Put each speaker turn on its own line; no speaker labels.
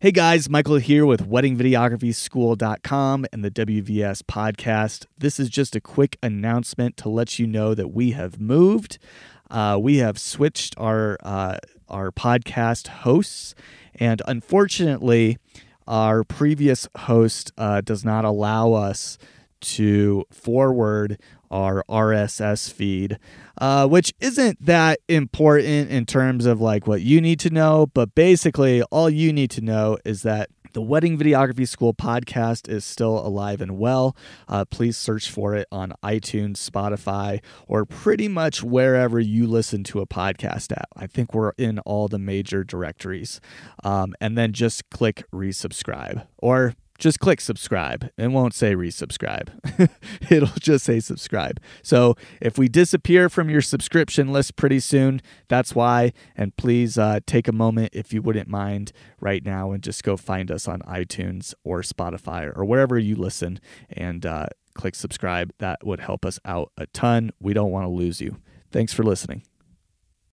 Hey guys, Michael here with WeddingVideographyschool.com and the WVS podcast. This is just a quick announcement to let you know that we have moved. Uh, we have switched our uh, our podcast hosts, and unfortunately, our previous host uh, does not allow us to forward our RSS feed, uh, which isn't that important in terms of like what you need to know. But basically, all you need to know is that the Wedding Videography School podcast is still alive and well. Uh, please search for it on iTunes, Spotify, or pretty much wherever you listen to a podcast at. I think we're in all the major directories. Um, and then just click resubscribe or just click subscribe. It won't say resubscribe. It'll just say subscribe. So if we disappear from your subscription list pretty soon, that's why. And please uh, take a moment, if you wouldn't mind, right now and just go find us on iTunes or Spotify or wherever you listen and uh, click subscribe. That would help us out a ton. We don't want to lose you. Thanks for listening.